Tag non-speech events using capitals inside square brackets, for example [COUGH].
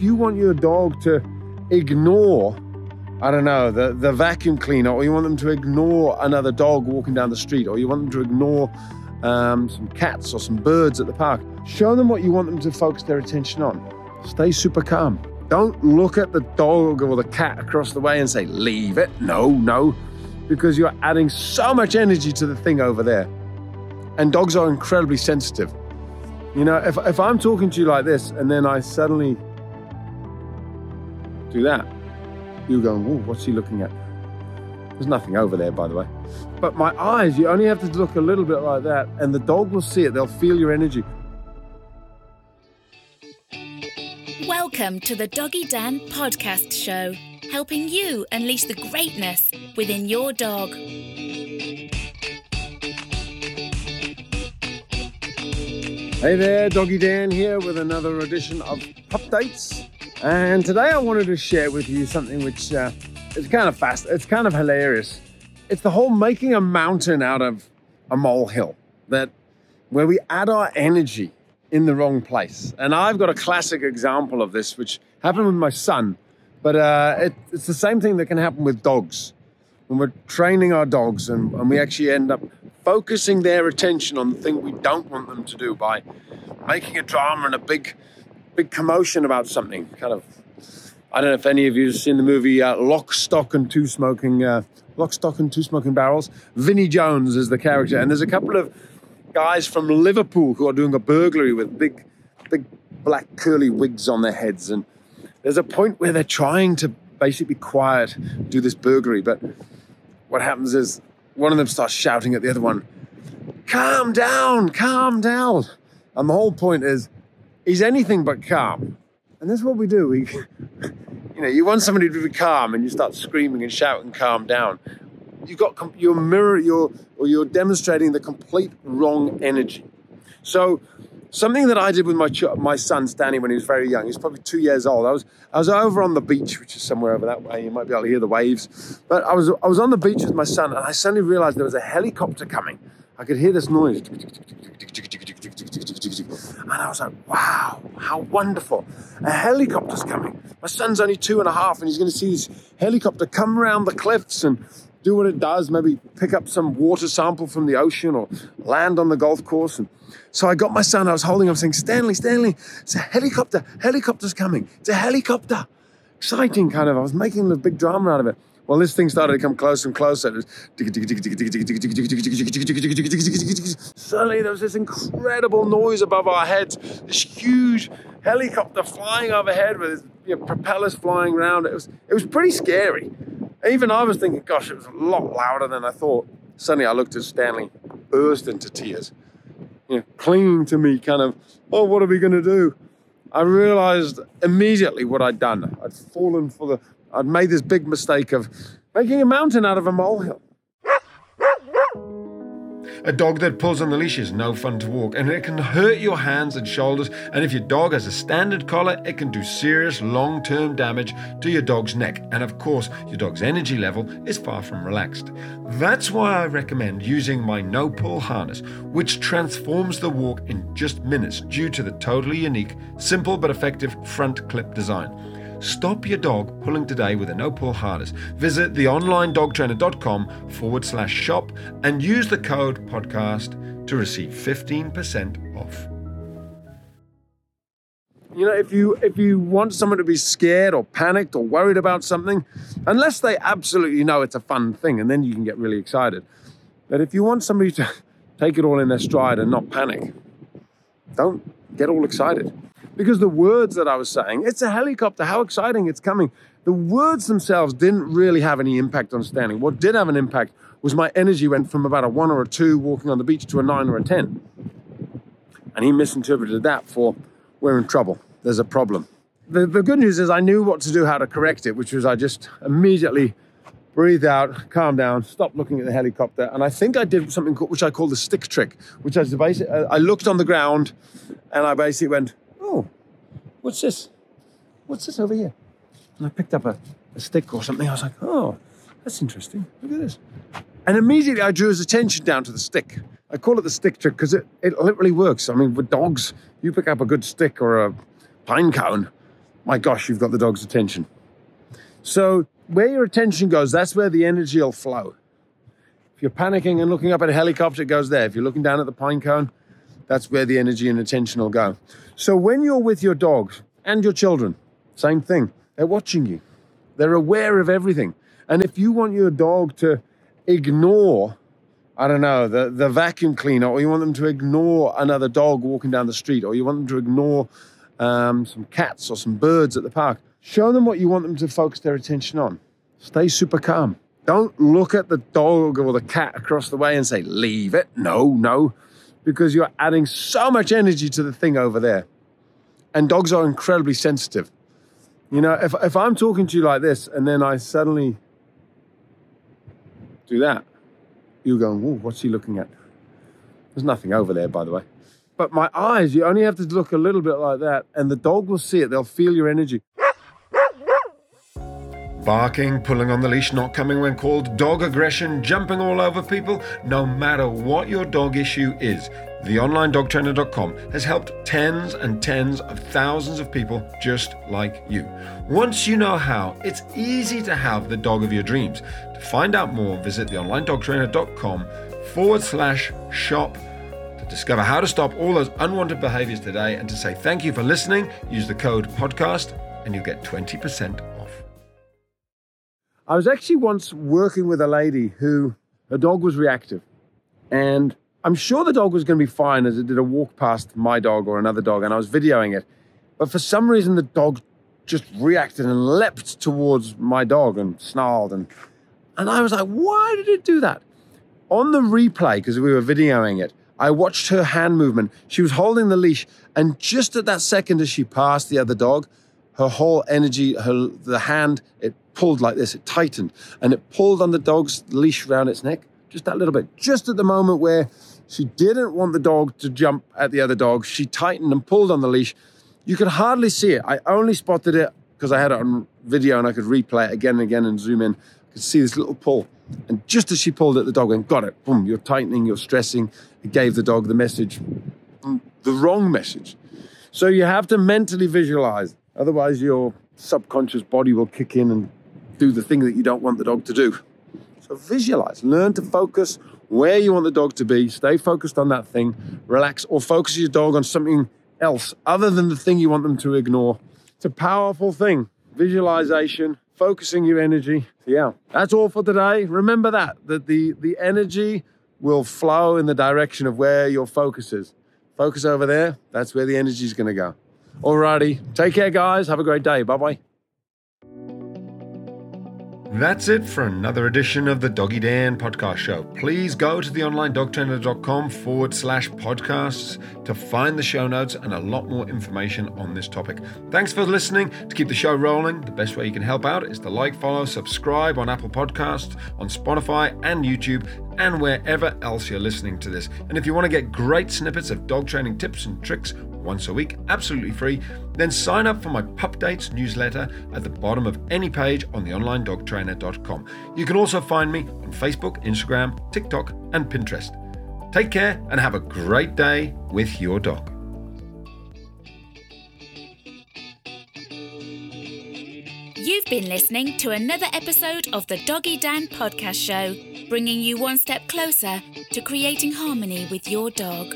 if you want your dog to ignore, I don't know, the, the vacuum cleaner, or you want them to ignore another dog walking down the street, or you want them to ignore um, some cats or some birds at the park, show them what you want them to focus their attention on. Stay super calm. Don't look at the dog or the cat across the way and say, leave it. No, no, because you're adding so much energy to the thing over there. And dogs are incredibly sensitive. You know, if, if I'm talking to you like this and then I suddenly do that, you're going, whoa, what's he looking at? There's nothing over there, by the way. But my eyes, you only have to look a little bit like that, and the dog will see it. They'll feel your energy. Welcome to the Doggy Dan podcast show, helping you unleash the greatness within your dog. Hey there, Doggy Dan here with another edition of Pup Dates. And today I wanted to share with you something which uh, is kind of fast, it's kind of hilarious. It's the whole making a mountain out of a molehill that where we add our energy in the wrong place. And I've got a classic example of this, which happened with my son, but uh, it, it's the same thing that can happen with dogs. When we're training our dogs and, and we actually end up focusing their attention on the thing we don't want them to do by making a drama and a big, big commotion about something. Kind of, I don't know if any of you have seen the movie uh, Lock, Stock, and Two Smoking, uh, Lock, Stock, and Two Smoking Barrels. Vinnie Jones is the character, and there's a couple of guys from Liverpool who are doing a burglary with big, big black curly wigs on their heads, and there's a point where they're trying to basically be quiet, do this burglary, but what happens is one of them starts shouting at the other one, calm down, calm down. And the whole point is, he's anything but calm. And that's what we do. We, [LAUGHS] you know, you want somebody to be calm and you start screaming and shouting, calm down. You've got, you're mirror, you're, or you're demonstrating the complete wrong energy. So something that I did with my my son Stanley when he was very young. He was probably two years old. I was I was over on the beach, which is somewhere over that way. You might be able to hear the waves. But I was I was on the beach with my son, and I suddenly realised there was a helicopter coming. I could hear this noise, and I was like, "Wow, how wonderful! A helicopter's coming." My son's only two and a half, and he's going to see this helicopter come around the cliffs and do what it does, maybe pick up some water sample from the ocean or land on the golf course. And so I got my son, I was holding him, saying, Stanley, Stanley, it's a helicopter, helicopter's coming, it's a helicopter. Exciting, kind of. I was making a big drama out of it. Well, this thing started to come closer and closer. Suddenly, there was this incredible noise above our heads. This huge helicopter flying overhead with you know, propellers flying around. It was, it was pretty scary. Even I was thinking, gosh, it was a lot louder than I thought. Suddenly I looked at Stanley, burst into tears, you know, clinging to me, kind of, oh, what are we going to do? I realized immediately what I'd done. I'd fallen for the, I'd made this big mistake of making a mountain out of a molehill. A dog that pulls on the leash is no fun to walk, and it can hurt your hands and shoulders. And if your dog has a standard collar, it can do serious long term damage to your dog's neck. And of course, your dog's energy level is far from relaxed. That's why I recommend using my no pull harness, which transforms the walk in just minutes due to the totally unique, simple but effective front clip design. Stop your dog pulling today with a no pull harness. Visit theonlinedogtrainer.com forward slash shop and use the code podcast to receive 15% off. You know, if you if you want someone to be scared or panicked or worried about something, unless they absolutely know it's a fun thing, and then you can get really excited. But if you want somebody to [LAUGHS] take it all in their stride and not panic, don't get all excited because the words that I was saying, it's a helicopter, how exciting it's coming. The words themselves didn't really have any impact on Stanley. What did have an impact was my energy went from about a one or a two walking on the beach to a nine or a 10. And he misinterpreted that for, we're in trouble, there's a problem. The, the good news is I knew what to do, how to correct it, which was I just immediately breathe out, calm down, stop looking at the helicopter. And I think I did something which I call the stick trick, which is I looked on the ground and I basically went, what's this? What's this over here? And I picked up a, a stick or something. I was like, oh, that's interesting. Look at this. And immediately I drew his attention down to the stick. I call it the stick trick because it, it literally works. I mean, with dogs, you pick up a good stick or a pine cone, my gosh, you've got the dog's attention. So where your attention goes, that's where the energy will flow. If you're panicking and looking up at a helicopter, it goes there. If you're looking down at the pine cone, that's where the energy and attention will go. So when you're with your dogs and your children, same thing. They're watching you. They're aware of everything. And if you want your dog to ignore, I don't know, the, the vacuum cleaner, or you want them to ignore another dog walking down the street, or you want them to ignore um, some cats or some birds at the park, show them what you want them to focus their attention on. Stay super calm. Don't look at the dog or the cat across the way and say, leave it. No, no, because you're adding so much energy to the thing over there. And dogs are incredibly sensitive. You know, if, if I'm talking to you like this and then I suddenly do that, you're going, what's he looking at? There's nothing over there, by the way. But my eyes, you only have to look a little bit like that, and the dog will see it. They'll feel your energy. Barking, pulling on the leash, not coming when called, dog aggression, jumping all over people, no matter what your dog issue is, theonlinedogtrainer.com has helped tens and tens of thousands of people just like you. Once you know how, it's easy to have the dog of your dreams. To find out more, visit theonlinedogtrainer.com forward slash shop to discover how to stop all those unwanted behaviors today and to say thank you for listening. Use the code podcast and you'll get 20% off. I was actually once working with a lady who her dog was reactive and I'm sure the dog was going to be fine as it did a walk past my dog or another dog, and I was videoing it. But for some reason, the dog just reacted and leapt towards my dog and snarled. And, and I was like, why did it do that? On the replay, because we were videoing it, I watched her hand movement. She was holding the leash, and just at that second, as she passed the other dog, her whole energy, her the hand, it pulled like this, it tightened, and it pulled on the dog's leash around its neck, just that little bit, just at the moment where she didn't want the dog to jump at the other dog. She tightened and pulled on the leash. You could hardly see it. I only spotted it because I had it on video and I could replay it again and again and zoom in. I could see this little pull. And just as she pulled it, the dog went, Got it. Boom, you're tightening, you're stressing. It gave the dog the message, mm, the wrong message. So you have to mentally visualize. Otherwise, your subconscious body will kick in and do the thing that you don't want the dog to do. So visualize, learn to focus where you want the dog to be, stay focused on that thing, relax, or focus your dog on something else other than the thing you want them to ignore. It's a powerful thing. Visualization, focusing your energy. Yeah, that's all for today. Remember that, that the, the energy will flow in the direction of where your focus is. Focus over there, that's where the energy is going to go. Alrighty, take care, guys. Have a great day. Bye bye. That's it for another edition of the Doggy Dan podcast show. Please go to theonlinedogtrainer.com forward slash podcasts to find the show notes and a lot more information on this topic. Thanks for listening. To keep the show rolling, the best way you can help out is to like, follow, subscribe on Apple Podcasts, on Spotify and YouTube, and wherever else you're listening to this. And if you want to get great snippets of dog training tips and tricks, once a week, absolutely free, then sign up for my Pup Dates newsletter at the bottom of any page on theonlinedogtrainer.com. You can also find me on Facebook, Instagram, TikTok, and Pinterest. Take care and have a great day with your dog. You've been listening to another episode of the Doggy Dan podcast show, bringing you one step closer to creating harmony with your dog.